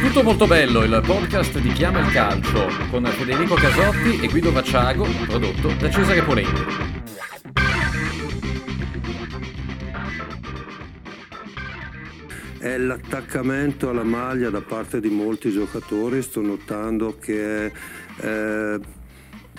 Tutto molto bello, il podcast di Chiama il Calcio con Federico Casotti e Guido Vacciago, prodotto da Cesare Polenti. È l'attaccamento alla maglia da parte di molti giocatori, sto notando che eh,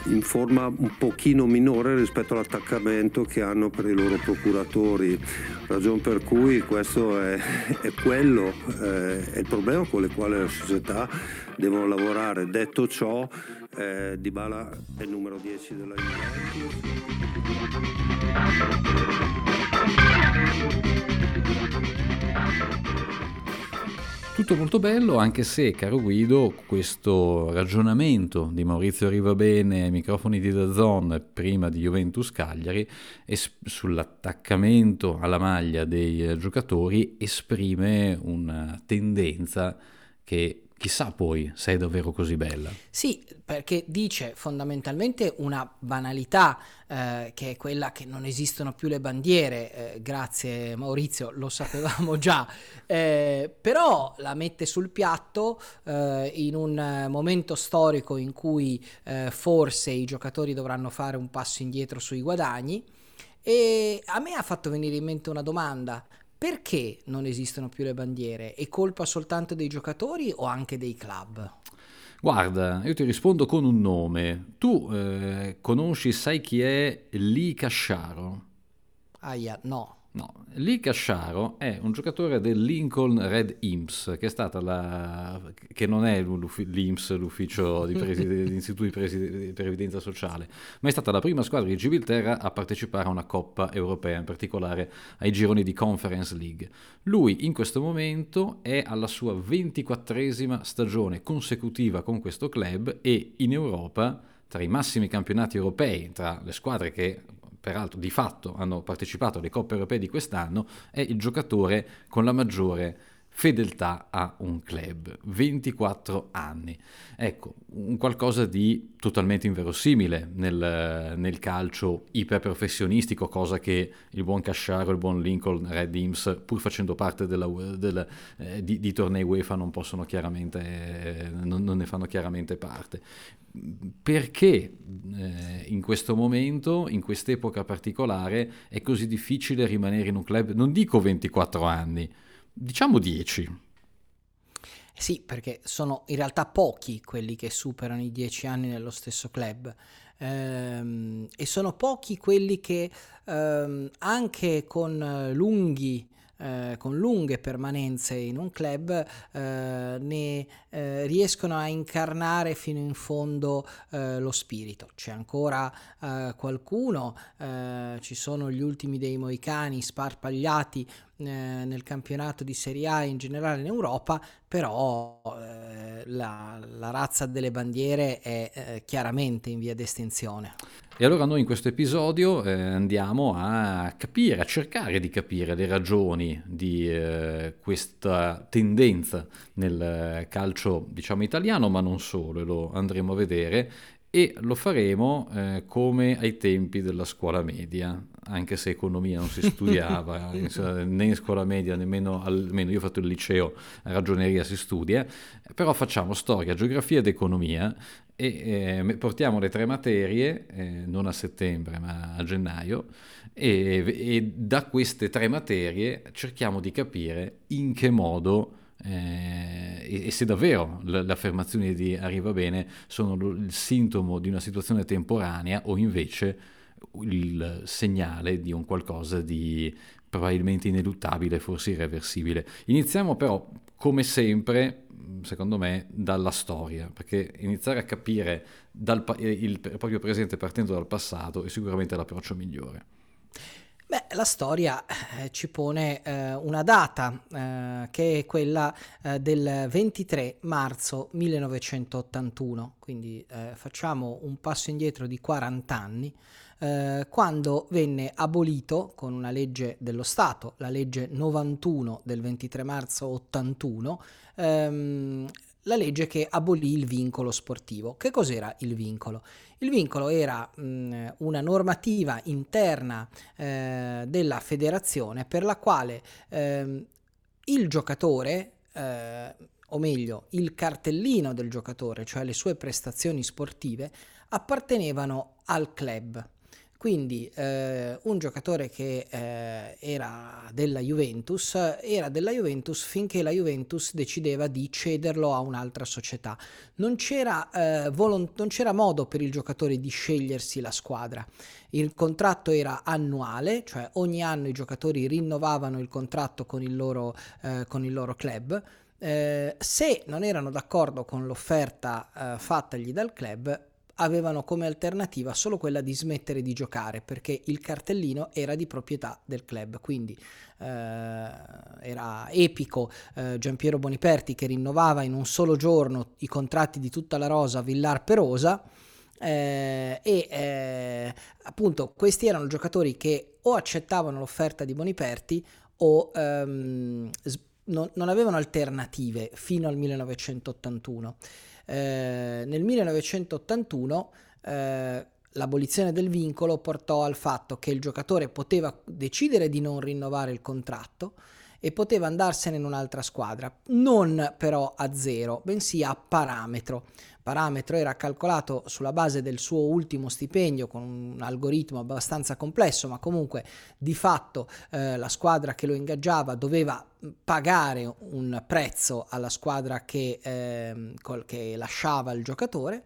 in forma un pochino minore rispetto all'attaccamento che hanno per i loro procuratori, ragione per cui questo è, è quello, eh, è il problema con il quale le società devono lavorare. Detto ciò, eh, Dybala è il numero 10 della Juventus. Tutto molto bello, anche se, caro Guido, questo ragionamento di Maurizio Rivabene ai microfoni di Dazon prima di Juventus Cagliari es- sull'attaccamento alla maglia dei giocatori esprime una tendenza che chissà poi se è davvero così bella. Sì, perché dice fondamentalmente una banalità eh, che è quella che non esistono più le bandiere, eh, grazie Maurizio, lo sapevamo già, eh, però la mette sul piatto eh, in un momento storico in cui eh, forse i giocatori dovranno fare un passo indietro sui guadagni e a me ha fatto venire in mente una domanda, perché non esistono più le bandiere? È colpa soltanto dei giocatori o anche dei club? Guarda, io ti rispondo con un nome. Tu eh, conosci, sai chi è Lee Casciaro? Aia, no. No, Lee Casciaro è un giocatore del Lincoln Red Imps, che è stata la... che non è l'IMS, l'ufficio di dell'Istituto di Previdenza Sociale, ma è stata la prima squadra di Gibilterra a partecipare a una Coppa Europea, in particolare ai gironi di Conference League. Lui in questo momento è alla sua 24esima stagione consecutiva con questo club e in Europa tra i massimi campionati europei, tra le squadre che peraltro di fatto hanno partecipato alle coppe europee di quest'anno, è il giocatore con la maggiore fedeltà a un club, 24 anni. Ecco, un qualcosa di totalmente inverosimile nel, nel calcio iperprofessionistico, cosa che il buon Casciaro, il buon Lincoln, Red Imps, pur facendo parte della, della, eh, di, di, tornei UEFA, non possono chiaramente, eh, non, non ne fanno chiaramente parte. Perché eh, in questo momento, in quest'epoca particolare, è così difficile rimanere in un club, non dico 24 anni, diciamo 10. Sì, perché sono in realtà pochi quelli che superano i 10 anni nello stesso club. Ehm, e sono pochi quelli che ehm, anche con lunghi eh, con lunghe permanenze in un club eh, ne eh, riescono a incarnare fino in fondo eh, lo spirito. C'è ancora eh, qualcuno, eh, ci sono gli ultimi dei moicani sparpagliati nel campionato di Serie A in generale in Europa, però la, la, razza delle bandiere è chiaramente in via d'estinzione. E allora noi in questo episodio eh, andiamo a capire, a cercare di capire le ragioni di eh, questa tendenza nel calcio, diciamo italiano, ma non solo, e lo andremo a vedere e lo faremo eh, come ai tempi della scuola media, anche se economia non si studiava né in scuola media, nemmeno almeno io ho fatto il liceo, ragioneria si studia, però facciamo storia, geografia ed economia e eh, portiamo le tre materie, eh, non a settembre ma a gennaio, e, e, da queste tre materie cerchiamo di capire in che modo eh, e, e, se davvero le, le affermazioni di Arriva Bene sono il sintomo di una situazione temporanea o invece il segnale di un qualcosa di probabilmente ineluttabile, forse irreversibile. Iniziamo però, come sempre, secondo me, dalla storia, perché iniziare a capire dal, il proprio presente partendo dal passato è sicuramente l'approccio migliore. Beh, la storia eh, ci pone eh, una data eh, che è quella eh, del 23 marzo 1981, quindi eh, facciamo un passo indietro di 40 anni, eh, quando venne abolito con una legge dello Stato, la legge 91 del 23 marzo 81, ehm, la legge che abolì il vincolo sportivo. Che cos'era il vincolo? Il vincolo era mh, una normativa interna eh, della federazione per la quale eh, il giocatore eh, o meglio, il cartellino del giocatore, cioè le sue prestazioni sportive, appartenevano al club. Quindi eh, un giocatore che eh, era della Juventus era della Juventus finché la Juventus decideva di cederlo a un'altra società. Non c'era, eh, volont- non c'era modo per il giocatore di scegliersi la squadra. Il contratto era annuale, cioè ogni anno i giocatori rinnovavano il contratto con il loro, eh, con il loro club. Eh, se non erano d'accordo con l'offerta eh, fattagli dal club, avevano come alternativa solo quella di smettere di giocare perché il cartellino era di proprietà del club, quindi eh, era epico eh, Giampiero Boniperti che rinnovava in un solo giorno i contratti di tutta la rosa Villar Perosa eh, e eh, appunto questi erano giocatori che o accettavano l'offerta di Boniperti o ehm, non, non avevano alternative fino al 1981. Eh, nel 1981 eh, l'abolizione del vincolo portò al fatto che il giocatore poteva decidere di non rinnovare il contratto e poteva andarsene in un'altra squadra, non però a zero, bensì a parametro parametro era calcolato sulla base del suo ultimo stipendio con un algoritmo abbastanza complesso, ma comunque di fatto eh, la squadra che lo ingaggiava doveva pagare un prezzo alla squadra che, eh, che lasciava il giocatore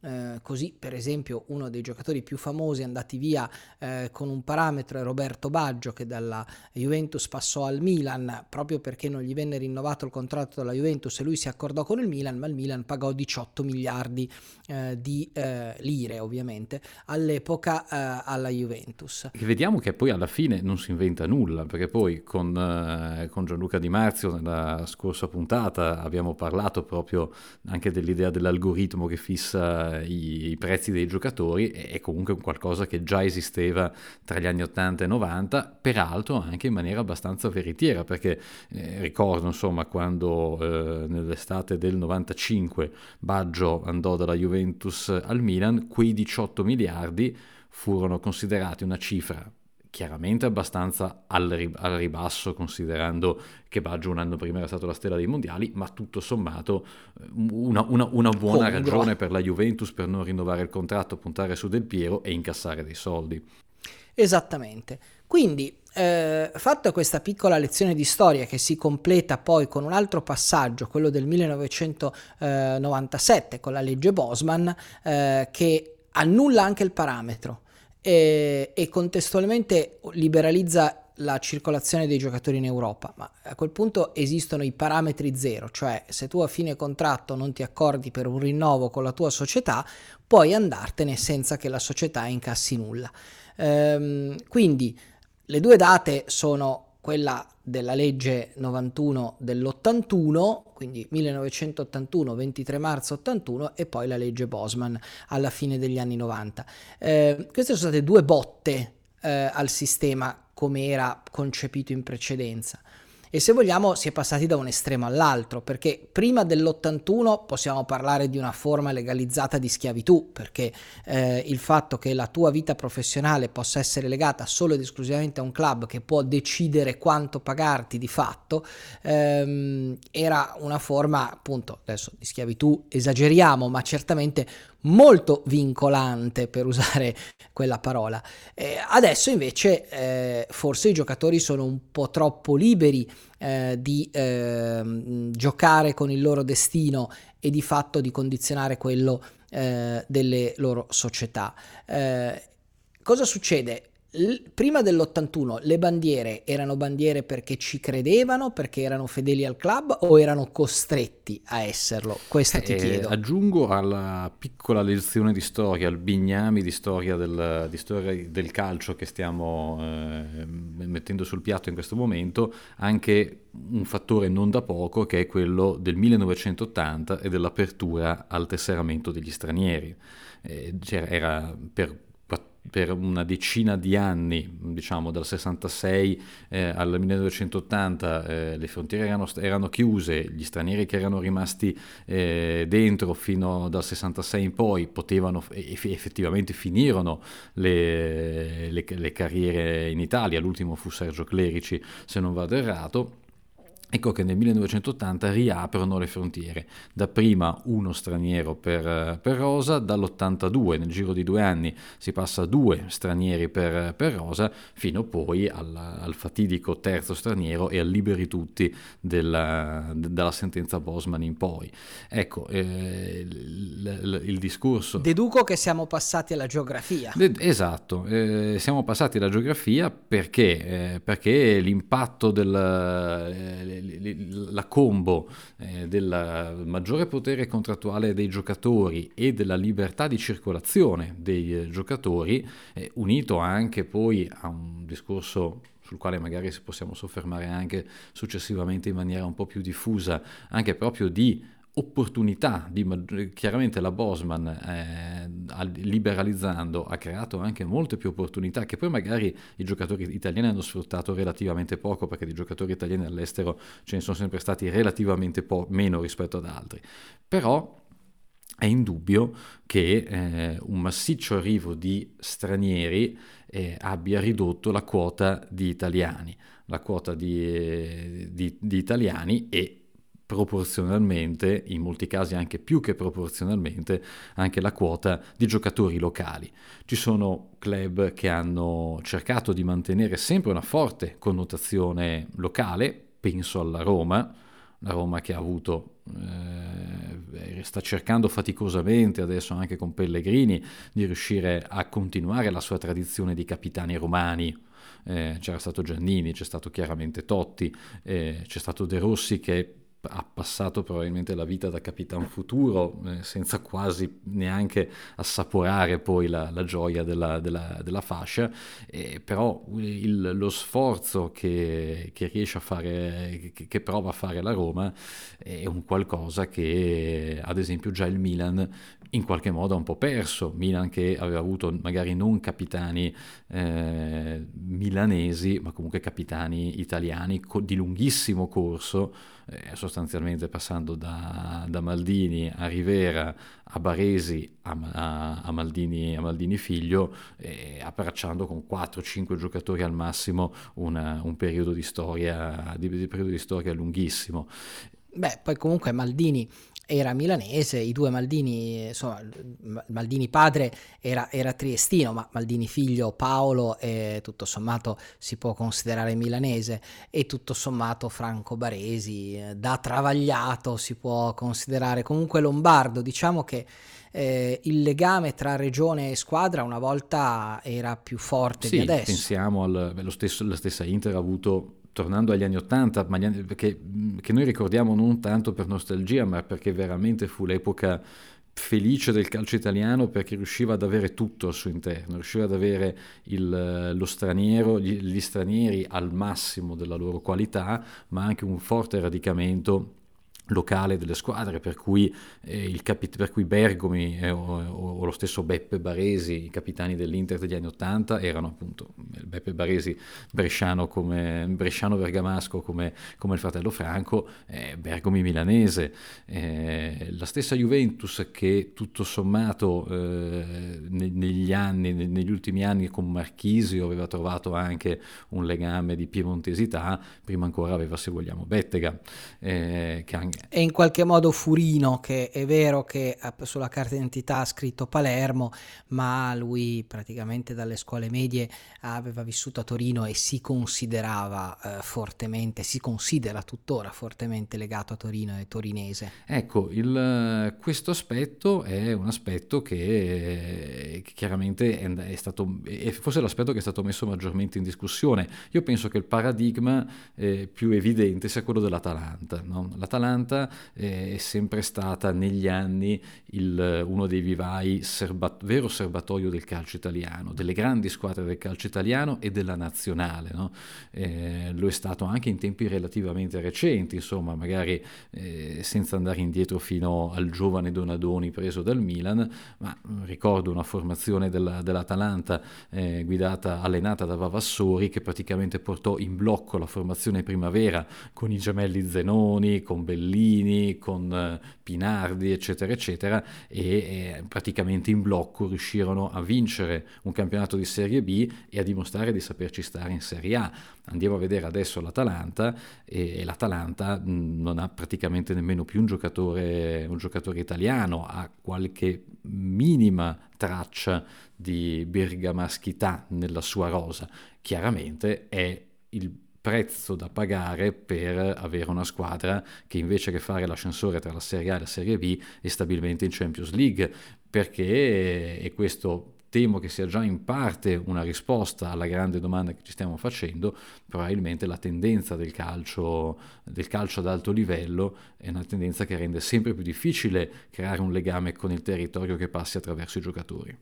eh, così per esempio uno dei giocatori più famosi andati via eh, con un parametro è Roberto Baggio che dalla Juventus passò al Milan proprio perché non gli venne rinnovato il contratto dalla Juventus e lui si accordò con il Milan ma il Milan pagò 18 miliardi eh, di eh, lire ovviamente all'epoca eh, alla Juventus. E vediamo che poi alla fine non si inventa nulla perché poi con, con Gianluca Di Marzio nella scorsa puntata abbiamo parlato proprio anche dell'idea dell'algoritmo che fissa i, i, prezzi dei giocatori è comunque qualcosa che già esisteva tra gli anni 80 e 90, peraltro anche in maniera abbastanza veritiera, perché eh, ricordo insomma quando eh, nell'estate del 95 Baggio andò dalla Juventus al Milan, quei 18 miliardi furono considerati una cifra chiaramente abbastanza al, ribasso considerando che Baggio un anno prima era stato la stella dei mondiali, ma tutto sommato eh, una, una, una buona Congrua. ragione per la Juventus per non rinnovare il contratto, puntare su Del Piero e incassare dei soldi. Esattamente. Quindi, eh, fatta questa piccola lezione di storia che si completa poi con un altro passaggio, quello del 1997 con la legge Bosman, eh, che annulla anche il parametro e, e contestualmente liberalizza la circolazione dei giocatori in Europa, ma a quel punto esistono i parametri zero, cioè se tu a fine contratto non ti accordi per un rinnovo con la tua società, puoi andartene senza che la società incassi nulla. Ehm, quindi le due date sono quella della legge 91 dell'81, quindi 1981, 23 marzo 81 e poi la legge Bosman alla fine degli anni 90. Eh, queste sono state due botte eh, al sistema come era concepito in precedenza e se vogliamo si è passati da un estremo all'altro, perché prima dell'81 possiamo parlare di una forma legalizzata di schiavitù, perché eh, il fatto che la tua vita professionale possa essere legata solo ed esclusivamente a un club che può decidere quanto pagarti di fatto, ehm, era una forma appunto, adesso di schiavitù esageriamo, ma certamente molto vincolante per usare quella parola. Eh, adesso invece eh, forse i giocatori sono un po' troppo liberi eh, di ehm, giocare con il loro destino e di fatto di condizionare quello eh, delle loro società. Eh, cosa succede? Prima dell'81 le bandiere erano bandiere perché ci credevano, perché erano fedeli al club o erano costretti a esserlo? Questo ti eh, chiedo. Aggiungo alla piccola lezione di storia, al bignami di storia del, di storia del calcio che stiamo eh, mettendo sul piatto in questo momento, anche un fattore non da poco che è quello del 1980 e dell'apertura al tesseramento degli stranieri. Eh, era per per una decina di anni, diciamo dal 66 eh, al 1980, eh, le frontiere erano, erano, chiuse, gli stranieri che erano rimasti eh, dentro fino dal 66 in poi potevano effettivamente finirono le, le, le carriere in Italia, l'ultimo fu Sergio Clerici se non vado errato Ecco che nel 1980 riaprono le frontiere, dapprima uno straniero per, per Rosa, dall'82 nel giro di due anni si passa a due stranieri per, per Rosa, fino poi al, al, fatidico terzo straniero e al liberi tutti della, dalla sentenza Bosman in poi. Ecco, eh, il, il, il, discorso... Deduco che siamo passati alla geografia. De, esatto, eh, siamo passati alla geografia perché, eh, perché l'impatto del eh, la combo eh, del maggiore potere contrattuale dei giocatori e della libertà di circolazione dei eh, giocatori, eh, unito anche poi a un discorso sul quale magari possiamo soffermare anche successivamente in maniera un po' più diffusa, anche proprio di opportunità di chiaramente la Bosman eh, liberalizzando ha creato anche molte più opportunità che poi magari i giocatori italiani hanno sfruttato relativamente poco perché di giocatori italiani all'estero ce ne sono sempre stati relativamente po- meno rispetto ad altri. Però è indubbio che eh, un massiccio arrivo di stranieri eh, abbia ridotto la quota di italiani, la quota di, di, di italiani e proporzionalmente, in molti casi anche più che proporzionalmente, anche la quota di giocatori locali. Ci sono club che hanno cercato di mantenere sempre una forte connotazione locale, penso alla Roma, la Roma che ha avuto, eh, sta cercando faticosamente adesso anche con Pellegrini di riuscire a continuare la sua tradizione di capitani romani. Eh, c'era stato Giannini, c'è stato chiaramente Totti, eh, c'è stato De Rossi che ha passato probabilmente la vita da Capitan Futuro eh, senza quasi neanche assaporare poi la, la gioia della, della, della fascia, eh, però il, lo sforzo che, che, riesce a fare, che, che, prova a fare la Roma è un qualcosa che ad esempio già il Milan in qualche modo un po' perso. Milan che aveva avuto magari non capitani eh, milanesi, ma comunque capitani italiani co- di lunghissimo corso, eh, sostanzialmente passando da, da, Maldini a Rivera, a Baresi, a, a, a, Maldini, a Maldini, figlio, eh, abbracciando con 4-5 giocatori al massimo una, un periodo di storia, di, di periodo di storia lunghissimo. Beh, poi comunque Maldini era milanese, i due Maldini, insomma, Maldini padre era, era, triestino, ma Maldini figlio Paolo è, tutto sommato si può considerare milanese e tutto sommato Franco Baresi da travagliato si può considerare comunque lombardo. Diciamo che eh, il legame tra regione e squadra una volta era più forte sì, di adesso. Pensiamo alla stessa Inter ha avuto tornando agli anni Ottanta, che, che noi ricordiamo non tanto per nostalgia, ma perché veramente fu l'epoca felice del calcio italiano perché riusciva ad avere tutto al suo interno, riusciva ad avere il, lo straniero, gli, gli stranieri al massimo della loro qualità, ma anche un forte radicamento locale delle squadre, per cui, eh, capi- per cui Bergomi eh, o, o, lo stesso Beppe Baresi, i capitani dell'Inter degli anni Ottanta, erano appunto Beppe Baresi bresciano, come, bresciano bergamasco come, come il fratello Franco, eh, Bergomi milanese, eh, la stessa Juventus che tutto sommato eh, ne- negli anni, ne- negli ultimi anni con Marchisio aveva trovato anche un legame di piemontesità, prima ancora aveva se vogliamo Bettega, eh, che anche e in qualche modo Furino, che è vero che sulla carta d'identità ha scritto Palermo, ma lui praticamente dalle scuole medie aveva vissuto a Torino e si considerava eh, fortemente, si considera tuttora fortemente legato a Torino e torinese. Ecco, il, questo aspetto è un aspetto che, che chiaramente è, è, stato, è forse l'aspetto che è stato messo maggiormente in discussione. Io penso che il paradigma eh, più evidente sia quello dell'Atalanta. No? L'Atalanta Atalanta eh, è sempre stata negli anni il, uno dei vivai serbat- vero serbatoio del calcio italiano, delle grandi squadre del calcio italiano e della nazionale. No? Eh, lo è stato anche in tempi relativamente recenti, insomma, magari eh, senza andare indietro fino al giovane Donadoni preso dal Milan, ma ricordo una formazione della, dell'Atalanta eh, guidata, allenata da Vavassori che praticamente portò in blocco la formazione primavera con i gemelli Zenoni, con Bellini, Chiellini, con eh, Pinardi, eccetera, eccetera, e, e praticamente in blocco riuscirono a vincere un campionato di Serie B e a dimostrare di saperci stare in Serie A. Andiamo a vedere adesso l'Atalanta e, e l'Atalanta non ha praticamente nemmeno più un giocatore, un giocatore italiano, ha qualche minima traccia di bergamaschità nella sua rosa. Chiaramente è il prezzo da pagare per avere una squadra che invece che fare l'ascensore tra la Serie A e la Serie B è stabilmente in Champions League, perché, e questo temo che sia già in parte una risposta alla grande domanda che ci stiamo facendo, probabilmente la tendenza del calcio, del calcio ad alto livello è una tendenza che rende sempre più difficile creare un legame con il territorio che passi attraverso i giocatori.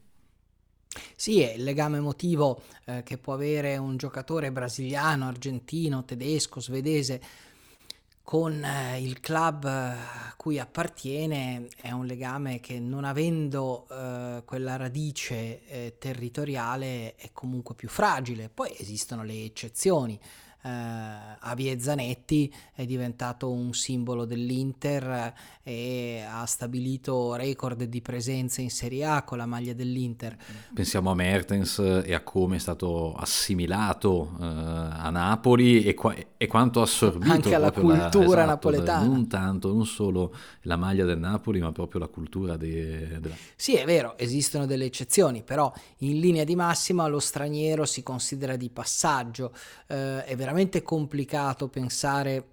Sì, è il legame emotivo eh, che può avere un giocatore brasiliano, argentino, tedesco, svedese con eh, il club a cui appartiene è un legame che non avendo eh, quella radice eh, territoriale è comunque più fragile. Poi esistono le eccezioni eh, Avie Zanetti è diventato un simbolo dell'Inter e ha stabilito record di presenza in Serie A con la maglia dell'Inter. Pensiamo a Mertens e a come è stato assimilato eh, a Napoli e, qua- e, quanto ha assorbito anche alla cultura la, esatto, napoletana. Non tanto, non solo la maglia del Napoli, ma proprio la cultura de- della... Sì, è vero, esistono delle eccezioni, però in linea di massima lo straniero si considera di passaggio, eh, è veramente veramente complicato pensare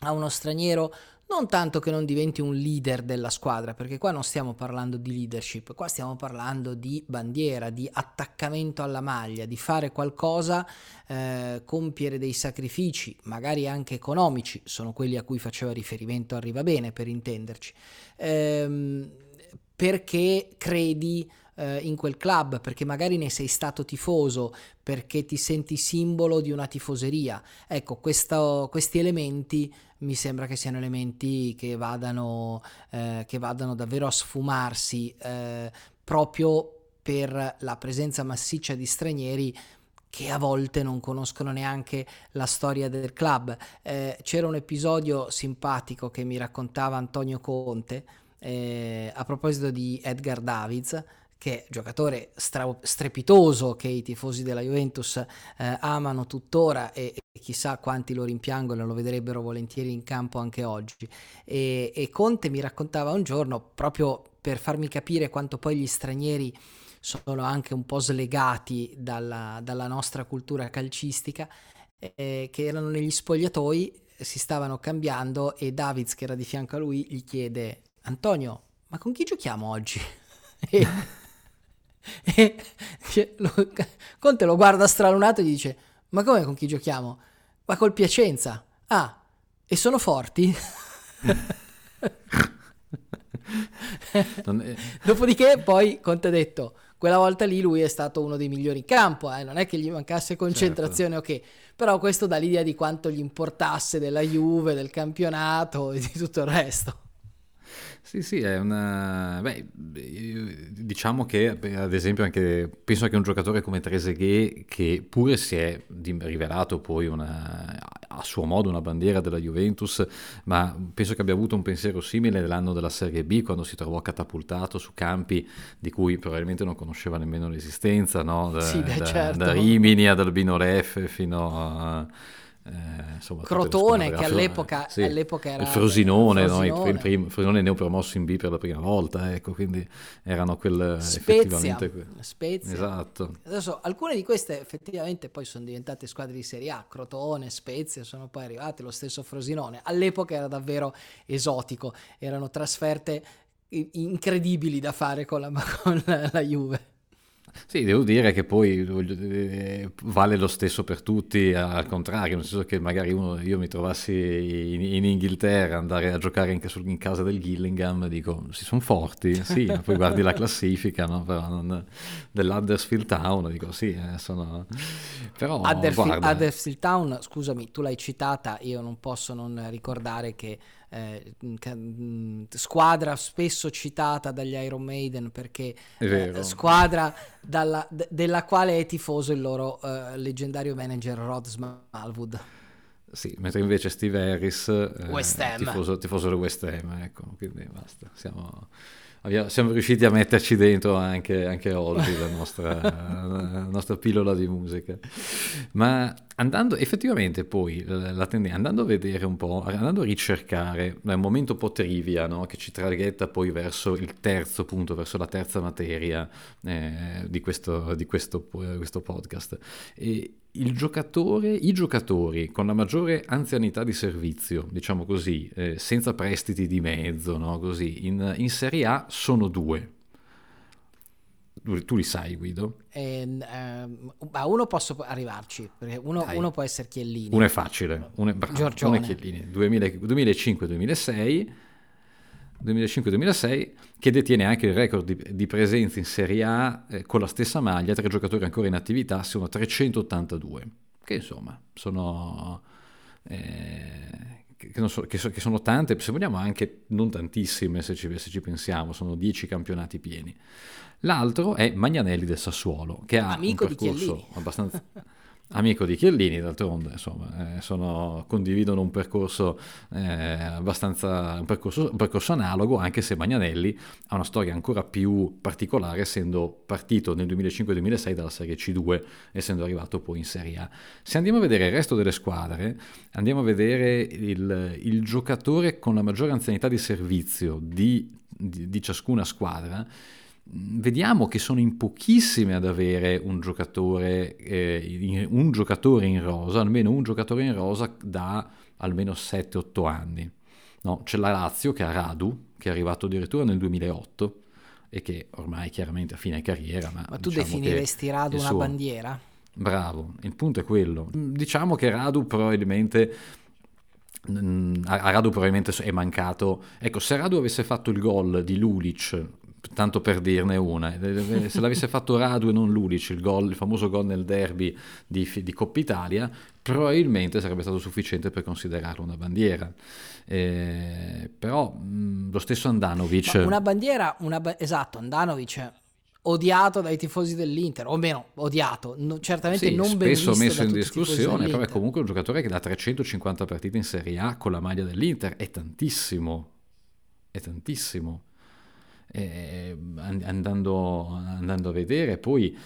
a uno straniero non tanto che non diventi un leader della squadra, perché qua non stiamo parlando di leadership, qua stiamo parlando di bandiera, di attaccamento alla maglia, di fare qualcosa, eh, compiere dei sacrifici, magari anche economici, sono quelli a cui faceva riferimento Arriva Bene per intenderci, ehm, perché credi eh, in quel club, perché magari ne sei stato tifoso, perché ti senti simbolo di una tifoseria. Ecco, questo, questi elementi mi sembra che siano elementi che vadano, eh, che vadano davvero a sfumarsi eh, proprio per la presenza massiccia di stranieri che a volte non conoscono neanche la storia del club. Eh, c'era un episodio simpatico che mi raccontava Antonio Conte eh, a proposito di Edgar Davids, che è giocatore stra- strepitoso che i tifosi della Juventus eh, amano tuttora e, e, chissà quanti lo rimpiangono lo vedrebbero volentieri in campo anche oggi. E, e Conte mi raccontava un giorno, proprio per farmi capire quanto poi gli stranieri sono anche un po' slegati dalla, dalla nostra cultura calcistica, eh, che erano negli spogliatoi, si stavano cambiando e Davids, che era di fianco a lui, gli chiede Antonio, ma con chi giochiamo oggi? e lo, Conte lo guarda stralunato e gli dice: Ma come con chi giochiamo? Ma col Piacenza. Ah, e sono forti? è... Dopodiché, poi Conte ha detto: Quella volta lì lui è stato uno dei migliori in campo. Eh? Non è che gli mancasse concentrazione, certo. ok. Però questo dà l'idea di quanto gli importasse della Juve, del campionato e di tutto il resto. Sì, sì, è una... Beh, diciamo che ad esempio anche penso che un giocatore come Trezeguet che pure si è rivelato poi una, a suo modo una bandiera della Juventus, ma penso che abbia avuto un pensiero simile nell'anno della Serie B quando si trovò catapultato su campi di cui probabilmente non conosceva nemmeno l'esistenza, no? da, sì, da, certo. da Rimini ad Albino Ref fino a eh, insomma, Crotone che all'epoca, sì, all'epoca, era il Frosinone, il, Frosinone. No? il, prim, Frosinone neopromosso in B per la prima volta, ecco, quindi erano quelle Spezia, Spezia. Esatto. Adesso alcune di queste effettivamente poi sono diventate squadre di Serie A, Crotone, Spezia, sono poi arrivate lo stesso Frosinone. All'epoca era davvero esotico, erano trasferte incredibili da fare con la, con la, la Juve. Sì, devo dire che poi eh, vale lo stesso per tutti, al contrario, nel senso che magari uno, io mi trovassi in, in Inghilterra, andare a giocare in, in, casa del Gillingham, dico, si sono forti, sì, poi guardi la classifica, no? Non, dell'Huddersfield Town, dico, sì, eh, sono... Però, Huddersfield, Huddersfield Town, scusami, tu l'hai citata, io non posso non ricordare che eh, squadra spesso citata dagli Iron Maiden perché eh, squadra dalla, d- della quale è tifoso il loro eh, leggendario manager Rod Smallwood. Sì, mentre invece Steve Harris, eh, West Ham. tifoso, tifoso del West Ham, ecco, quindi basta, siamo, abbiamo- siamo riusciti a metterci dentro anche, anche oggi la nostra, la nostra pillola di musica. Ma andando effettivamente poi, la, la tende- andando a vedere un po', andando a ricercare, è un momento un po' trivia, no? Che ci traghetta poi verso il terzo punto, verso la terza materia eh, di questo, di questo, questo podcast. E il giocatore, i giocatori con la maggiore anzianità di servizio, diciamo così, eh, senza prestiti di mezzo, no? così, in, in Serie A sono due. Tu, tu li sai, Guido? E, ehm, ma uno posso arrivarci, perché uno, uno può essere Chiellini. Uno è facile, uno è bravo, uno è Chiellini, 2000 2005-2006, 2005-2006, che detiene anche il record di, di presenze in Serie A eh, con la stessa maglia, tre giocatori ancora in attività, sono 382, che insomma sono, eh, che, so- che so- che sono tante, se vogliamo anche non tantissime se ci, se ci pensiamo, sono 10 campionati pieni. L'altro è Magnanelli del Sassuolo, che ha Amico un percorso abbastanza... Amico di Chiellini, d'altronde, insomma, eh, sono- condividono un percorso eh, abbastanza un percorso, un percorso analogo, anche se Magnanelli ha una storia ancora più particolare, essendo partito nel 2005-2006 dalla Serie C2, essendo arrivato poi in Serie A. Se andiamo a vedere il resto delle squadre, andiamo a vedere il, il giocatore con la maggiore anzianità di servizio di, di- di ciascuna squadra. Vediamo che sono in pochissime ad avere un giocatore, eh, in- un giocatore in rosa, almeno un giocatore in rosa da almeno 7-8 anni. No, c'è la Lazio che ha Radu, che è arrivato addirittura nel 2008 e che ormai chiaramente a fine carriera. Ma, Ma tu diciamo definiresti Radu una suo- bandiera? Bravo, il punto è quello. Diciamo che Radu probabilmente mm, a Radu probabilmente è mancato. Ecco, se Radu avesse fatto il gol di Lulic, tanto per dirne una, eh, se l'avesse fatto Radu e non Lulic, il, gol, il famoso gol nel derby di, di Coppa Italia, probabilmente sarebbe stato sufficiente per considerarlo una bandiera. Eh, però mm, lo stesso Andanovic... Ma una bandiera, una ba- esatto, Andanovic odiato dai tifosi dell'Inter, o meno odiato, no- certamente Sì, non ben spesso visto messo da in discussione, però è comunque un giocatore che da 350 partite in Serie A con la maglia dell'Inter è tantissimo, è tantissimo. Eh, an- andando, andando a vedere, poi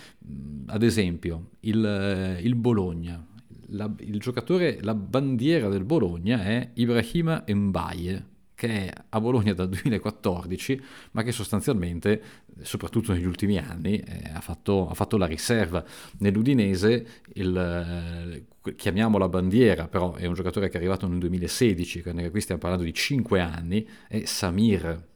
ad esempio il, il Bologna, la, il giocatore, la bandiera del Bologna è Ibrahima Mbaye, che è a Bologna dal 2014, ma che sostanzialmente, soprattutto negli ultimi anni, eh, ha, fatto, ha fatto la riserva. Nell'Udinese, il, eh, chiamiamola bandiera, però è un giocatore che è arrivato nel 2016, quindi qui stiamo parlando di 5 anni, è Samir.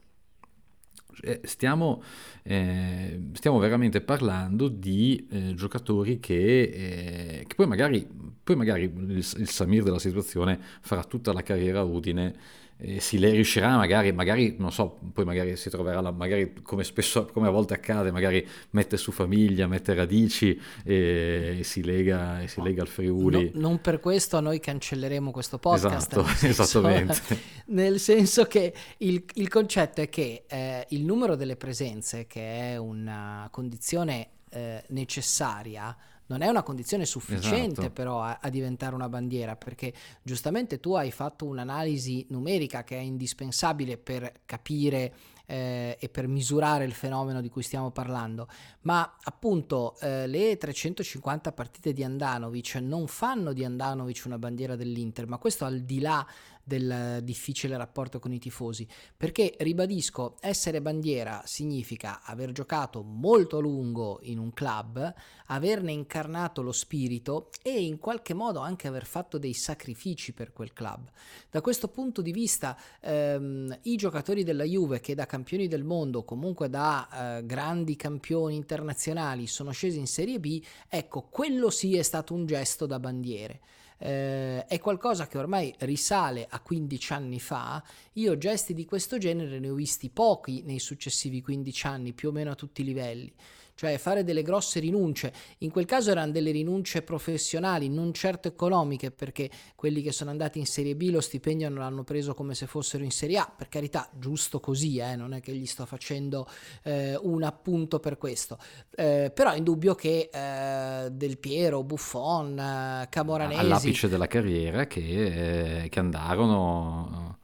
Eh, Stiamo, eh, stiamo veramente parlando di eh, giocatori che, eh, che poi magari, poi magari il, il Samir della situazione farà tutta la carriera a Udine eh, si le riuscirà magari, magari, non so, poi magari si troverà, la- magari come spesso, come a volte accade, magari mette su famiglia, mette radici e, si lega, e si lega al Friuli. No- non per questo noi cancelleremo questo podcast. Esatto, nel senso- esattamente. Nel senso che il, il concetto è che eh, il numero delle presenze, che è una condizione eh, necessaria, non è una condizione sufficiente Esatto. però a, a diventare una bandiera, perché giustamente tu hai fatto un'analisi numerica che è indispensabile per capire eh, e per misurare il fenomeno di cui stiamo parlando, ma appunto eh, le 350 partite di Andanovic non fanno di Andanovic una bandiera dell'Inter, ma questo al di là del difficile rapporto con i tifosi, perché ribadisco, essere bandiera significa aver giocato molto a lungo in un club, averne incarnato lo spirito e in qualche modo anche aver fatto dei sacrifici per quel club. Da questo punto di vista, ehm, i giocatori della Juve che da campioni del mondo, comunque da eh, grandi campioni internazionali, sono scesi in Serie B, ecco, quello sì è stato un gesto da bandiere. Eh, è qualcosa che ormai risale a 15 anni fa. Io gesti di questo genere ne ho visti pochi nei successivi 15 anni, più o meno a tutti i livelli. Cioè fare delle grosse rinunce. In quel caso erano delle rinunce professionali, non certo economiche, perché quelli che sono andati in Serie B lo stipendio non l'hanno preso come se fossero in Serie A, per carità, giusto così, eh, non è che gli sto facendo eh, un appunto per questo. Eh, però è indubbio che eh, Del Piero, Buffon, eh, Camoranesi... All'apice della carriera che, eh, che andarono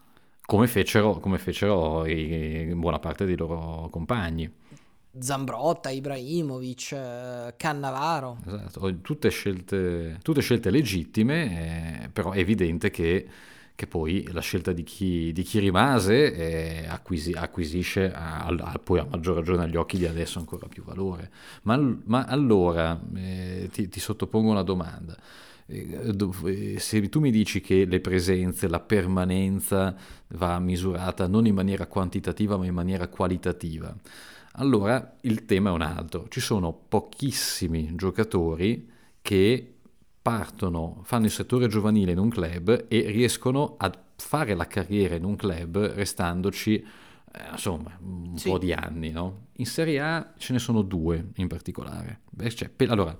come fecero, come fecero in buona parte dei loro compagni. Zambrotta, Ibrahimovic, eh, Cannavaro. Esatto, tutte scelte, tutte scelte legittime, eh, però è evidente che, che, poi la scelta di chi, di chi rimase eh, acquisi, acquisisce a, a, poi a maggior ragione agli occhi di adesso ancora più valore. Ma, ma allora eh, ti, ti sottopongo una domanda. Eh, eh, se tu mi dici che le presenze, la permanenza va misurata non in maniera quantitativa ma in maniera qualitativa, allora il tema è un altro. Ci sono pochissimi giocatori che partono, fanno il settore giovanile in un club e riescono a fare la carriera in un club restandoci eh, insomma un sì. po' di anni. No? In Serie A ce ne sono due in particolare. Cioè, per, allora,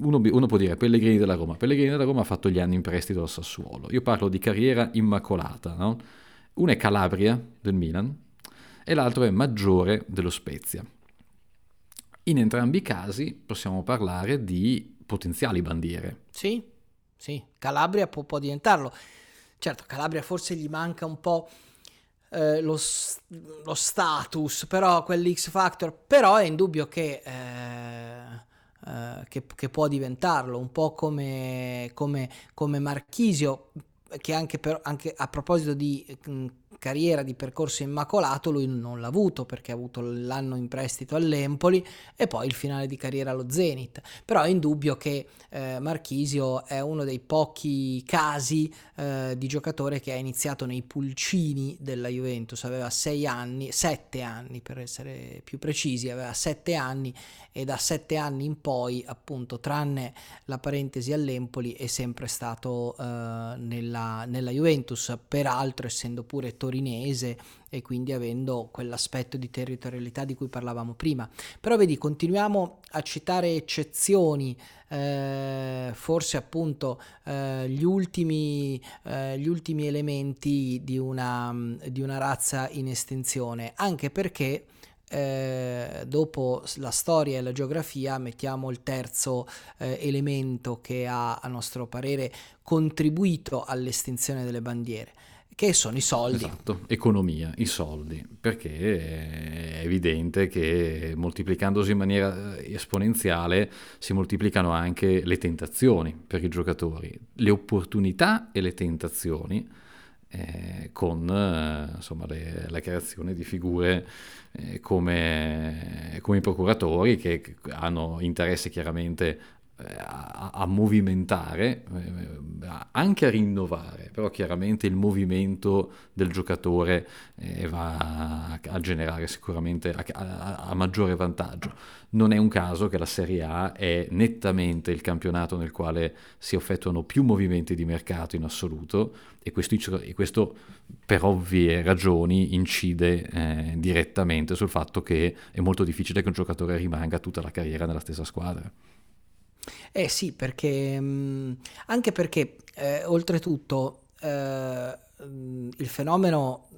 uno, uno, può dire Pellegrini della Roma. Pellegrini della Roma ha fatto gli anni in prestito al Sassuolo. Io parlo di carriera immacolata. No? Uno è Calabria del Milan e l'altro è Maggiore dello Spezia. In entrambi i casi possiamo parlare di potenziali bandiere. Sì, sì, Calabria può, può diventarlo. Certo, Calabria forse gli manca un po' eh, lo, lo, status, però quell'X Factor, però è indubbio che... Eh eh, che, che, può diventarlo, un po' come, come, come Marchisio, che anche, per, anche a proposito di mh, carriera di percorso immacolato lui non l'ha avuto perché ha avuto l'anno in prestito all'Empoli e poi il finale di carriera allo Zenit. Però è indubbio che eh, Marchisio è uno dei pochi casi eh, di giocatore che ha iniziato nei pulcini della Juventus. Aveva sei anni, sette anni per essere più precisi aveva sette anni e da sette anni in poi appunto tranne la parentesi all'Empoli è sempre stato eh, nella, nella Juventus. Peraltro essendo pure torinese e quindi avendo quell'aspetto di territorialità di cui parlavamo prima. Però vedi, continuiamo a citare eccezioni, eh, forse appunto eh, gli, ultimi, eh, gli, ultimi, elementi di una, di una razza in estensione, anche perché eh, dopo la storia e la geografia mettiamo il terzo eh, elemento che ha a nostro parere contribuito all'estinzione delle bandiere che sono i soldi. Esatto, economia, i soldi, perché è evidente che moltiplicandosi in maniera eh, esponenziale si moltiplicano anche le tentazioni per i giocatori, le opportunità e le tentazioni. Eh, con eh, insomma, le, la creazione di figure eh, come, come, i procuratori che hanno interesse chiaramente a, a, movimentare, eh, anche a rinnovare, però chiaramente il movimento del giocatore eh, va a, a, generare sicuramente a, a, maggiore vantaggio. Non è un caso che la Serie A è nettamente il campionato nel quale si effettuano più movimenti di mercato in assoluto e questo, e questo per ovvie ragioni incide eh, direttamente sul fatto che è molto difficile che un giocatore rimanga tutta la carriera nella stessa squadra. Eh sì, perché mh, anche perché eh, oltretutto eh, il fenomeno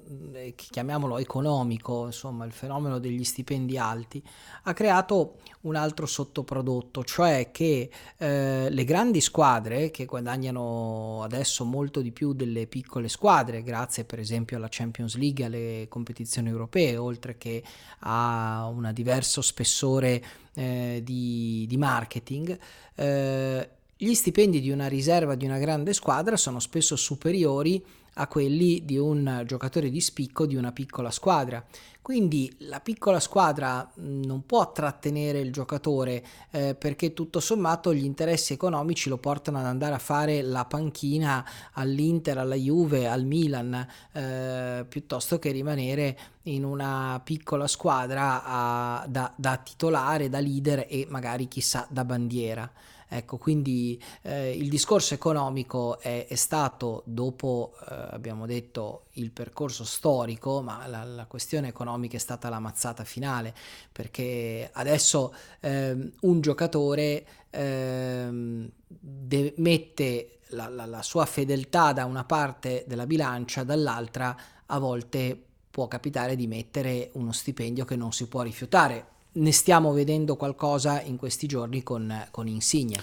chiamiamolo economico, insomma il fenomeno degli stipendi alti, ha creato un altro sottoprodotto, cioè che eh, le grandi squadre che guadagnano adesso molto di più delle piccole squadre, grazie per esempio alla Champions League, alle competizioni europee, oltre che a un diverso spessore eh, di, di, marketing, eh, gli stipendi di una riserva di una grande squadra sono spesso superiori a quelli di un giocatore di spicco di una piccola squadra. Quindi la piccola squadra non può trattenere il giocatore eh, perché tutto sommato gli interessi economici lo portano ad andare a fare la panchina all'Inter, alla Juve, al Milan, eh, piuttosto che rimanere in una piccola squadra a, da, da titolare, da leader e magari chissà da bandiera. Ecco, quindi eh, il discorso economico è, è stato, dopo eh, abbiamo detto il percorso storico, ma la, la, questione economica è stata la mazzata finale, perché adesso ehm, un giocatore ehm, de- mette la, la, la sua fedeltà da una parte della bilancia, dall'altra a volte può capitare di mettere uno stipendio che non si può rifiutare. Ne stiamo vedendo qualcosa in questi giorni con, con Insigne.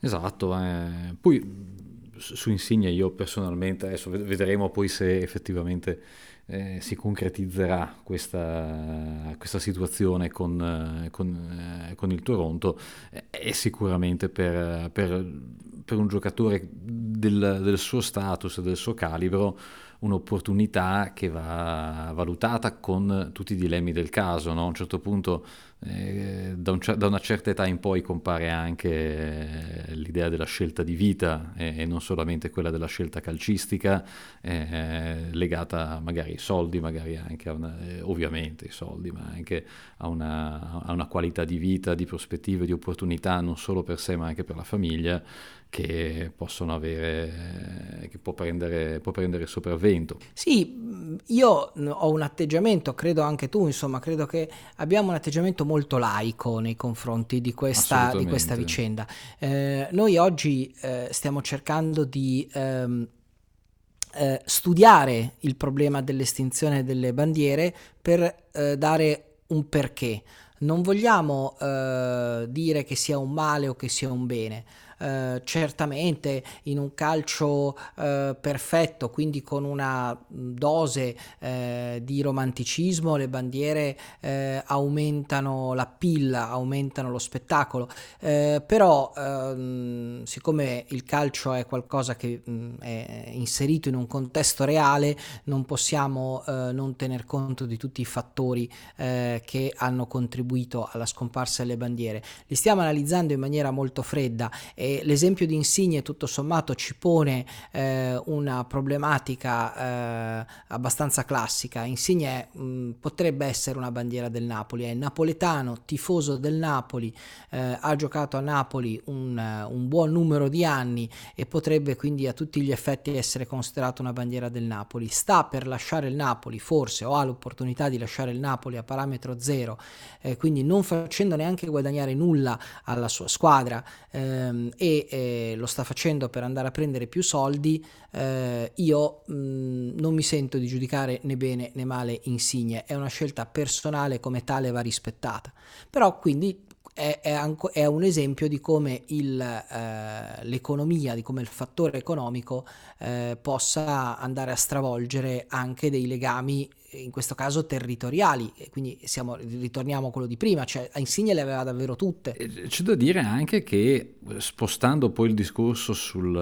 Esatto, eh. poi su Insigne io personalmente, adesso vedremo poi se effettivamente eh, si concretizzerà questa, questa situazione con, con, eh, con, il Toronto, è sicuramente per, per, per un giocatore del, del suo status, del suo calibro, un'opportunità che va valutata con tutti i dilemmi del caso. No? A un certo punto, eh, da, un, da, una certa età in poi, compare anche eh, l'idea della scelta di vita eh, e non solamente quella della scelta calcistica, eh, legata magari ai soldi, magari anche una, ovviamente ai soldi, ma anche a una, a una qualità di vita, di prospettive, di opportunità, non solo per sé ma anche per la famiglia che possono avere, che può prendere, può prendere sopravvento. Sì, io ho un atteggiamento, credo anche tu, insomma, credo che abbiamo un atteggiamento molto laico nei confronti di questa, di questa vicenda. Eh, noi oggi eh, stiamo cercando di... Ehm, eh, studiare il problema dell'estinzione delle bandiere per eh, dare un perché. Non vogliamo eh, dire che sia un male o che sia un bene eh, certamente in un calcio eh, perfetto, quindi con una dose eh, di romanticismo, le bandiere eh, aumentano la pilla, aumentano lo spettacolo, eh, però ehm, siccome il calcio è qualcosa che mh, mm, è inserito in un contesto reale, non possiamo non tener conto di tutti i fattori che hanno contribuito alla scomparsa delle bandiere. Li stiamo analizzando in maniera molto fredda e l'esempio di Insigne tutto sommato ci pone eh, una problematica eh, abbastanza classica. Insigne mh, mm, potrebbe essere una bandiera del Napoli, è napoletano, tifoso del Napoli, eh, ha giocato a Napoli un, un, buon numero di anni e potrebbe quindi a tutti gli effetti essere considerato una bandiera del Napoli. Sta per lasciare il Napoli, forse, o ha l'opportunità di lasciare il Napoli a parametro zero, eh, quindi non facendo neanche guadagnare nulla alla sua squadra ehm, e eh, lo sta facendo per andare a prendere più soldi, eh, io mh, mm, non mi sento di giudicare né bene né male Insigne, è una scelta personale come tale va rispettata. Però quindi è, è, anco, è un esempio di come il, eh, l'economia, di come il fattore economico eh, possa andare a stravolgere anche dei legami in questo caso territoriali, quindi siamo, ritorniamo a quello di prima, cioè Insigne le aveva davvero tutte. C'è da dire anche che spostando poi il discorso sul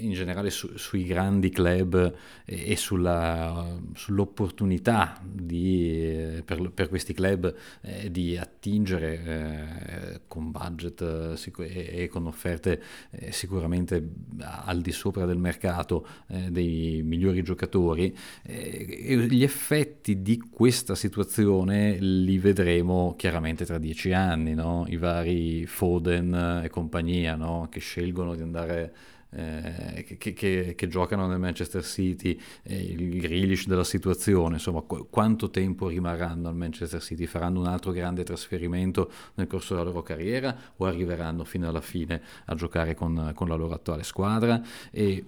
in generale su, sui grandi club e, e sulla, sull'opportunità di, per, per, questi club eh, di attingere eh, con budget eh, e, e, con offerte eh, sicuramente al di sopra del mercato eh, dei migliori giocatori, eh, gli effetti di questa situazione li vedremo chiaramente tra dieci anni, no? i vari Foden e compagnia no? che scelgono di andare eh, che, che, che, giocano nel Manchester City, eh, il Grealish della situazione, insomma qu- quanto tempo rimarranno al Manchester City? Faranno un altro grande trasferimento nel corso della loro carriera o arriveranno fino alla fine a giocare con, con la loro attuale squadra? E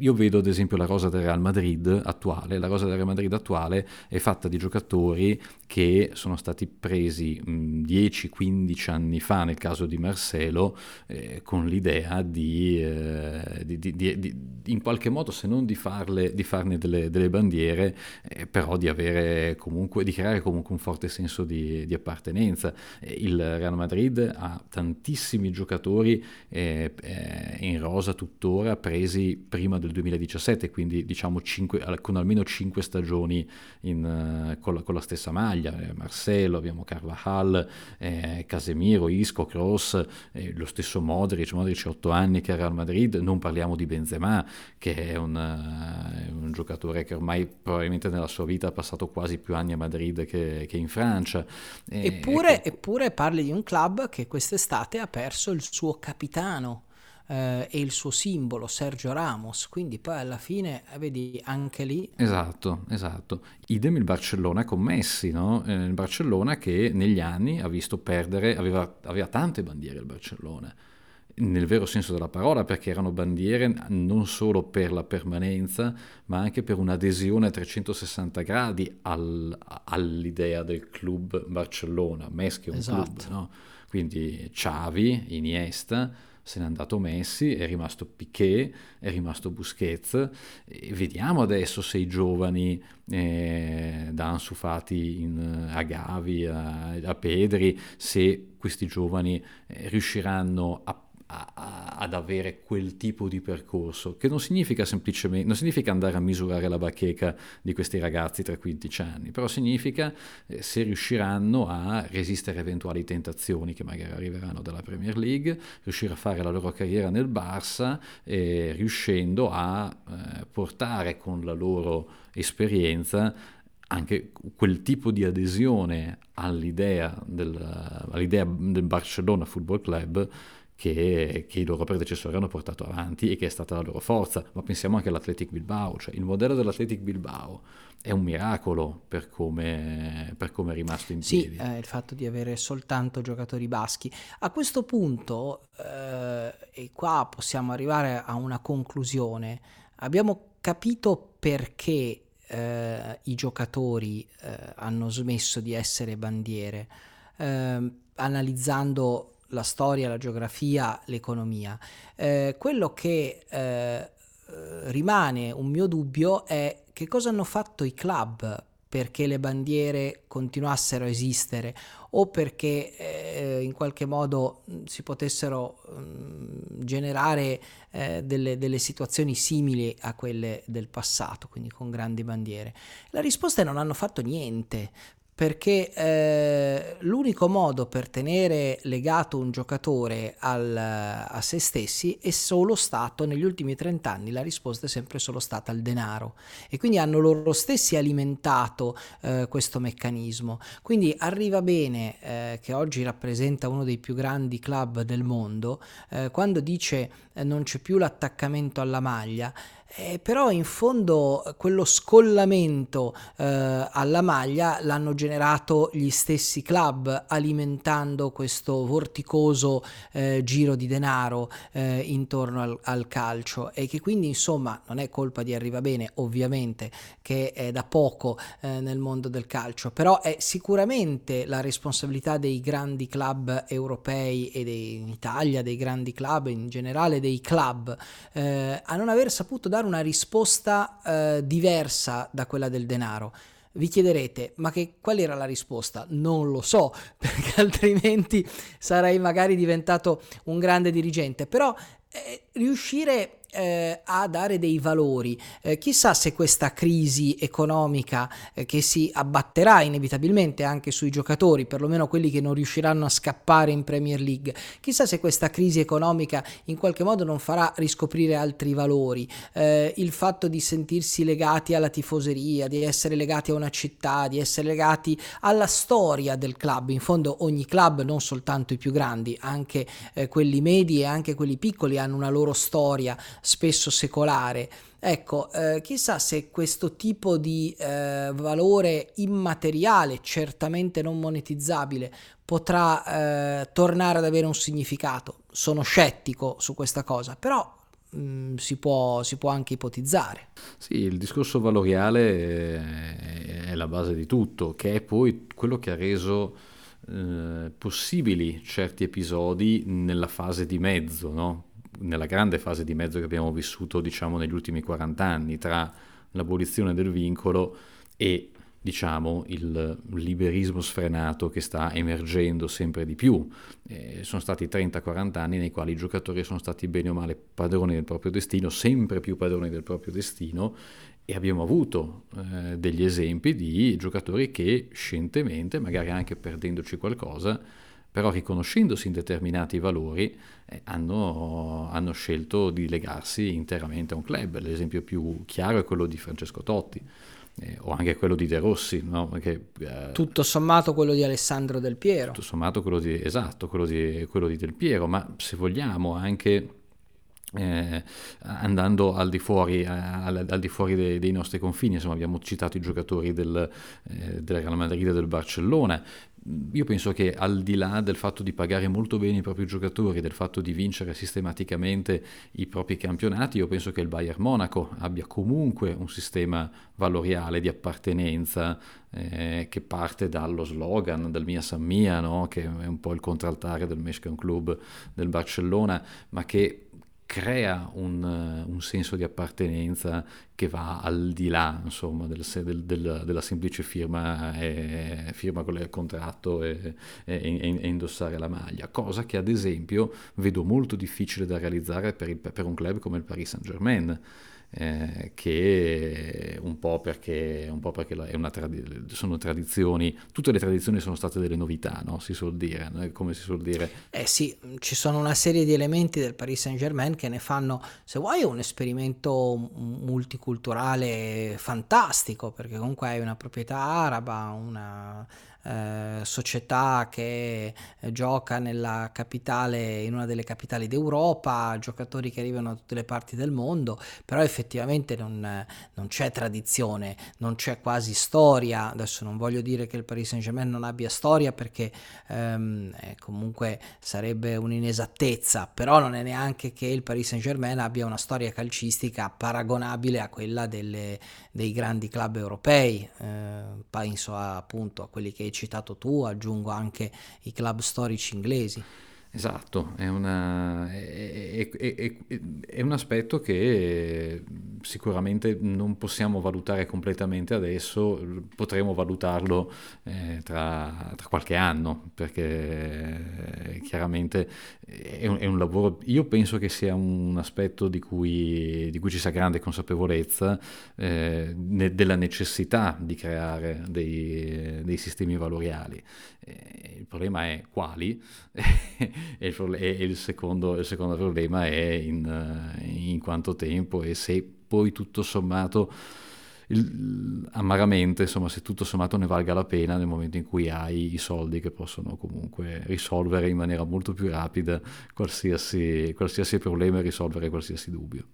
io vedo ad esempio la rosa del Real Madrid attuale, la rosa del Real Madrid attuale è fatta di giocatori che sono stati presi 10-15 anni fa nel caso di Marcelo eh, con l'idea di, eh, di, di, in qualche modo se non di, farle, farne delle, delle bandiere eh, però di avere comunque di creare comunque un forte senso di, appartenenza. Il Real Madrid ha tantissimi giocatori eh, eh, in rosa tuttora presi prima del del 2017, quindi diciamo cinque, con almeno 5 stagioni in, con, la, con, la, stessa maglia, eh, Marcelo, abbiamo Carvajal, eh, Casemiro, Isco, Cross, eh, lo stesso Modric, Modric 8 anni che era al Madrid, non parliamo di Benzema che è un, uh, un, giocatore che ormai probabilmente nella sua vita ha passato quasi più anni a Madrid che, che in Francia. Eppure, ecco. eppure parli di un club che quest'estate ha perso il suo capitano eh, e il suo simbolo Sergio Ramos, quindi poi alla fine eh, vedi anche lì. Esatto, esatto. Idem il Barcellona con Messi, no? Eh, il Barcellona che negli anni ha visto perdere, aveva, aveva tante bandiere il Barcellona nel vero senso della parola, perché erano bandiere non solo per la permanenza, ma anche per un'adesione a 360 gradi al, all'idea del club Barcellona, Messi è un esatto. club, no? quindi Xavi, Iniesta, se n'è andato Messi, è rimasto Piquet, è rimasto Busquets, e vediamo adesso se i giovani eh, da Ansu Fati in, a Gavi, a, a Pedri, se questi giovani eh, riusciranno a a, ad avere quel tipo di percorso, che non significa semplicemente, non significa andare a misurare la bacheca di questi ragazzi tra 15 anni, però significa eh, se riusciranno a resistere a eventuali tentazioni che magari arriveranno dalla Premier League, riuscire a fare la loro carriera nel Barça, eh, riuscendo a eh, portare con la loro esperienza anche quel tipo di adesione all'idea del, all'idea del Barcellona Football Club che, che, i loro predecessori hanno portato avanti e che è stata la loro forza. Ma pensiamo anche all'Athletic Bilbao, cioè il modello dell'Athletic Bilbao è un miracolo per come, per come è rimasto in piedi. Sì, eh, il fatto di avere soltanto giocatori baschi. A questo punto, eh, e qua possiamo arrivare a una conclusione, abbiamo capito perché eh, i giocatori eh, hanno smesso di essere bandiere, ehm, analizzando la storia, la geografia, l'economia. Eh, quello che eh, rimane un mio dubbio è che cosa hanno fatto i club perché le bandiere continuassero a esistere o perché eh, in qualche modo mh, si potessero mh, generare eh, delle, delle, situazioni simili a quelle del passato, quindi con grandi bandiere. La risposta è non hanno fatto niente, perché eh, l'unico modo per tenere legato un giocatore al, a se stessi è solo stato negli ultimi 30 anni la risposta è sempre solo stata il denaro. E quindi hanno loro stessi alimentato eh, questo meccanismo. Quindi arriva bene eh, che oggi rappresenta uno dei più grandi club del mondo eh, quando dice eh, non c'è più l'attaccamento alla maglia eh, però in fondo quello scollamento eh, alla maglia l'hanno generato gli stessi club alimentando questo vorticoso eh, giro di denaro eh, intorno al, al, calcio. E che quindi insomma non è colpa di Arriva Bene ovviamente che è da poco eh, nel mondo del calcio. Però è sicuramente la responsabilità dei grandi club europei e dei, in Italia dei grandi club in generale dei club eh, a non aver saputo dare dare una risposta eh, diversa da quella del denaro. Vi chiederete, ma che, qual era la risposta? Non lo so, perché altrimenti sarei magari diventato un grande dirigente, però eh, riuscire eh, a dare dei valori. Eh, chissà se questa crisi economica eh, che si abbatterà inevitabilmente anche sui giocatori, perlomeno quelli che non riusciranno a scappare in Premier League, chissà se questa crisi economica in qualche modo non farà riscoprire altri valori. Eh, il fatto di sentirsi legati alla tifoseria, di essere legati a una città, di essere legati alla storia del club. In fondo ogni club, non soltanto i più grandi, anche eh, quelli medi e anche quelli piccoli hanno una loro storia spesso secolare. Ecco, eh, chissà se questo tipo di eh, valore immateriale, certamente non monetizzabile, potrà eh, tornare ad avere un significato. Sono scettico su questa cosa, però mh, mm, si, può, si, può, anche ipotizzare. Sì, il discorso valoriale è, è la base di tutto, che è poi quello che ha reso eh, possibili certi episodi nella fase di mezzo, no? Nella grande fase di mezzo che abbiamo vissuto diciamo negli ultimi 40 anni tra l'abolizione del vincolo e diciamo, il liberismo sfrenato che sta emergendo sempre di più. Eh, sono stati 30-40 anni nei quali i giocatori sono stati bene o male padroni del proprio destino, sempre più padroni del proprio destino e abbiamo avuto eh, degli esempi di giocatori che scientemente, magari anche perdendoci qualcosa, però riconoscendosi in determinati valori, eh, hanno, hanno, scelto di legarsi interamente a un club. L'esempio più chiaro è quello di Francesco Totti. Eh, o anche quello di De Rossi, no? Perché, eh, tutto sommato quello di Alessandro Del Piero. Tutto sommato quello di, esatto, quello di, quello di Del Piero, ma se vogliamo anche eh, andando al di fuori, eh, al, al di fuori dei, dei, nostri confini, insomma abbiamo citato i giocatori del, eh, del Real Madrid e del Barcellona, io penso che al di là del fatto di pagare molto bene i propri giocatori, del fatto di vincere sistematicamente i propri campionati, io penso che il Bayern Monaco abbia comunque un sistema valoriale di appartenenza eh, che parte dallo slogan del Mia San Mia, no? che è un po' il contraltare del Meshkan Club del Barcellona, ma che crea un, un, senso di appartenenza che va al di là insomma, del, del, del, della semplice firma, e, firma con il contratto e, e, e, indossare la maglia, cosa che ad esempio vedo molto difficile da realizzare per, il, per un club come il Paris Saint Germain eh, che un po' perché, un po perché trad- sono tradizioni, tutte le tradizioni sono state delle novità, no? si suol dire, come si suol dire. Eh sì, ci sono una serie di elementi del Paris Saint Germain che ne fanno, se vuoi, un esperimento multiculturale fantastico, perché comunque hai una proprietà araba, una eh, società che eh, gioca nella capitale, in una delle capitali d'Europa, giocatori che arrivano da tutte le parti del mondo, però effettivamente non, non c'è tradizione, non c'è quasi storia. Adesso non voglio dire che il Paris Saint Germain non abbia storia perché ehm, eh, comunque sarebbe un'inesattezza, però non è neanche che il Paris Saint Germain abbia una storia calcistica paragonabile a quella delle, dei grandi club europei. Eh, penso a, appunto a quelli che citato tu, aggiungo anche i club storici inglesi. Esatto, è, una, è, è, è, un aspetto che sicuramente non possiamo valutare completamente adesso, potremo valutarlo eh, tra, tra, qualche anno, perché eh, chiaramente è un, un, lavoro, io penso che sia un aspetto di cui, di cui ci sia grande consapevolezza eh, ne, della necessità di creare dei, dei sistemi valoriali. Eh, il problema è quali e, il, e il, secondo, il, secondo, problema è in, in, quanto tempo e se poi tutto sommato il, amaramente insomma se tutto sommato ne valga la pena nel momento in cui hai i soldi che possono comunque risolvere in maniera molto più rapida qualsiasi, qualsiasi problema e risolvere qualsiasi dubbio.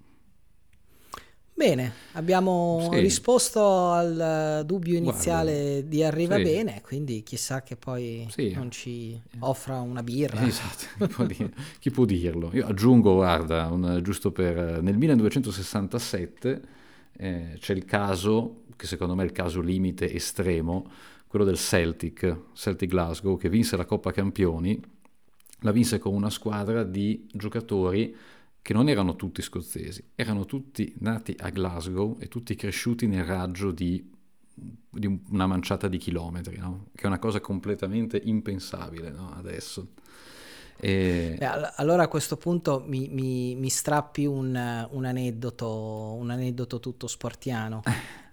Bene, abbiamo sì. risposto al dubbio iniziale Guarda, di Arriva sì. Bene, quindi chissà che poi sì. non ci offra una birra. Esatto, chi può, chi può dirlo? Io aggiungo, guarda, un, giusto per... Nel 1967 eh, c'è il caso, che secondo me è il caso limite estremo, quello del Celtic, Celtic Glasgow, che vinse la Coppa Campioni, la vinse con una squadra di giocatori che non erano tutti scozzesi, erano tutti nati a Glasgow e tutti cresciuti nel raggio di, di una manciata di chilometri, no? che è una cosa completamente impensabile no? adesso. E... Allora a questo punto mi, mi, mi strappi un, un, aneddoto, un aneddoto tutto sportiano.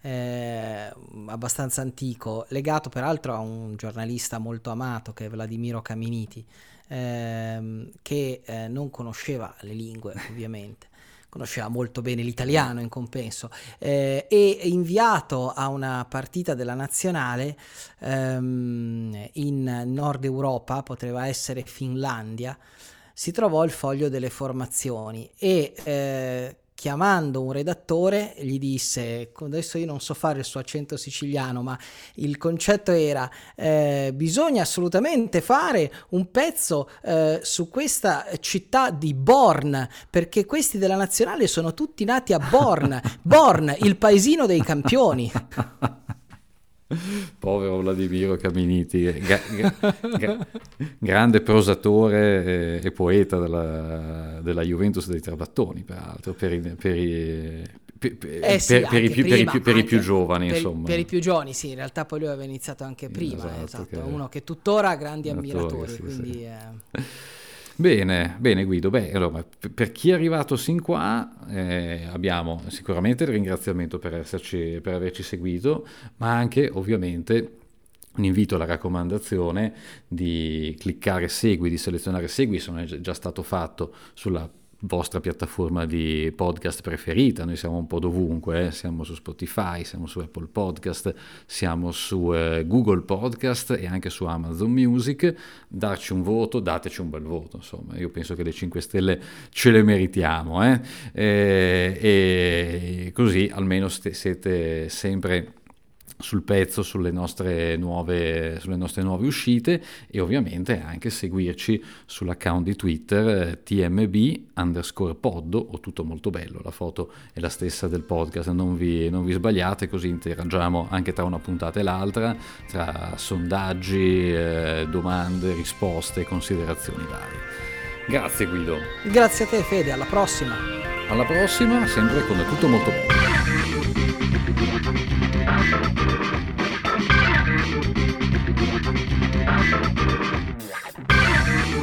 Eh, abbastanza antico, legato peraltro a un giornalista molto amato che è Vladimiro Caminiti, ehm, che eh, non conosceva le lingue ovviamente. Conosceva molto bene l'italiano in compenso, eh, e inviato a una partita della nazionale ehm, in Nord Europa, poteva essere Finlandia, si trovò il foglio delle formazioni e eh, chiamando un redattore gli disse adesso io non so fare il suo accento siciliano ma il concetto era eh, bisogna assolutamente fare un pezzo eh, su questa città di Born perché questi della nazionale sono tutti nati a Born. Born il paesino dei campioni Povero Vladimiro Caminiti, gra- gra- grande prosatore e, e poeta della, della, Juventus dei Trabattoni, peraltro, per i, per i, per, eh i più, prima, per, i più, giovani, insomma. Per i più giovani, sì, in realtà poi lui aveva iniziato anche prima, esatto, esatto. Che... uno che tuttora ha grandi ammiratori, sì, quindi... Sì. Eh... Bene, bene Guido. Beh, allora, per chi è arrivato sin qua eh, abbiamo sicuramente il ringraziamento per, esserci, per averci seguito, ma anche ovviamente un invito alla raccomandazione di cliccare segui, di selezionare segui, è già stato fatto sulla vostra piattaforma di podcast preferita, noi siamo un po' dovunque, eh? siamo su Spotify, siamo su Apple Podcast, siamo su eh, Google Podcast e anche su Amazon Music, darci un voto, dateci un bel voto, insomma, io penso che le 5 stelle ce le meritiamo eh? E, e, così almeno st- siete sempre sul pezzo sulle nostre, nuove, sulle nostre nuove uscite e ovviamente anche seguirci sull'account di Twitter eh, tmb underscore pod o tutto molto bello, la foto è la stessa del podcast, non vi, non vi sbagliate così interagiamo anche tra una puntata e l'altra, tra sondaggi, eh, domande, risposte, considerazioni varie. Grazie Guido. Grazie a te Fede, alla prossima. Alla prossima, sempre con tutto molto bello.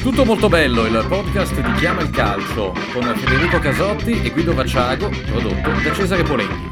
Tutto molto bello, il podcast di Chiama il Calcio con Federico Casotti e Guido Vacciago, prodotto da Cesare Polenghi.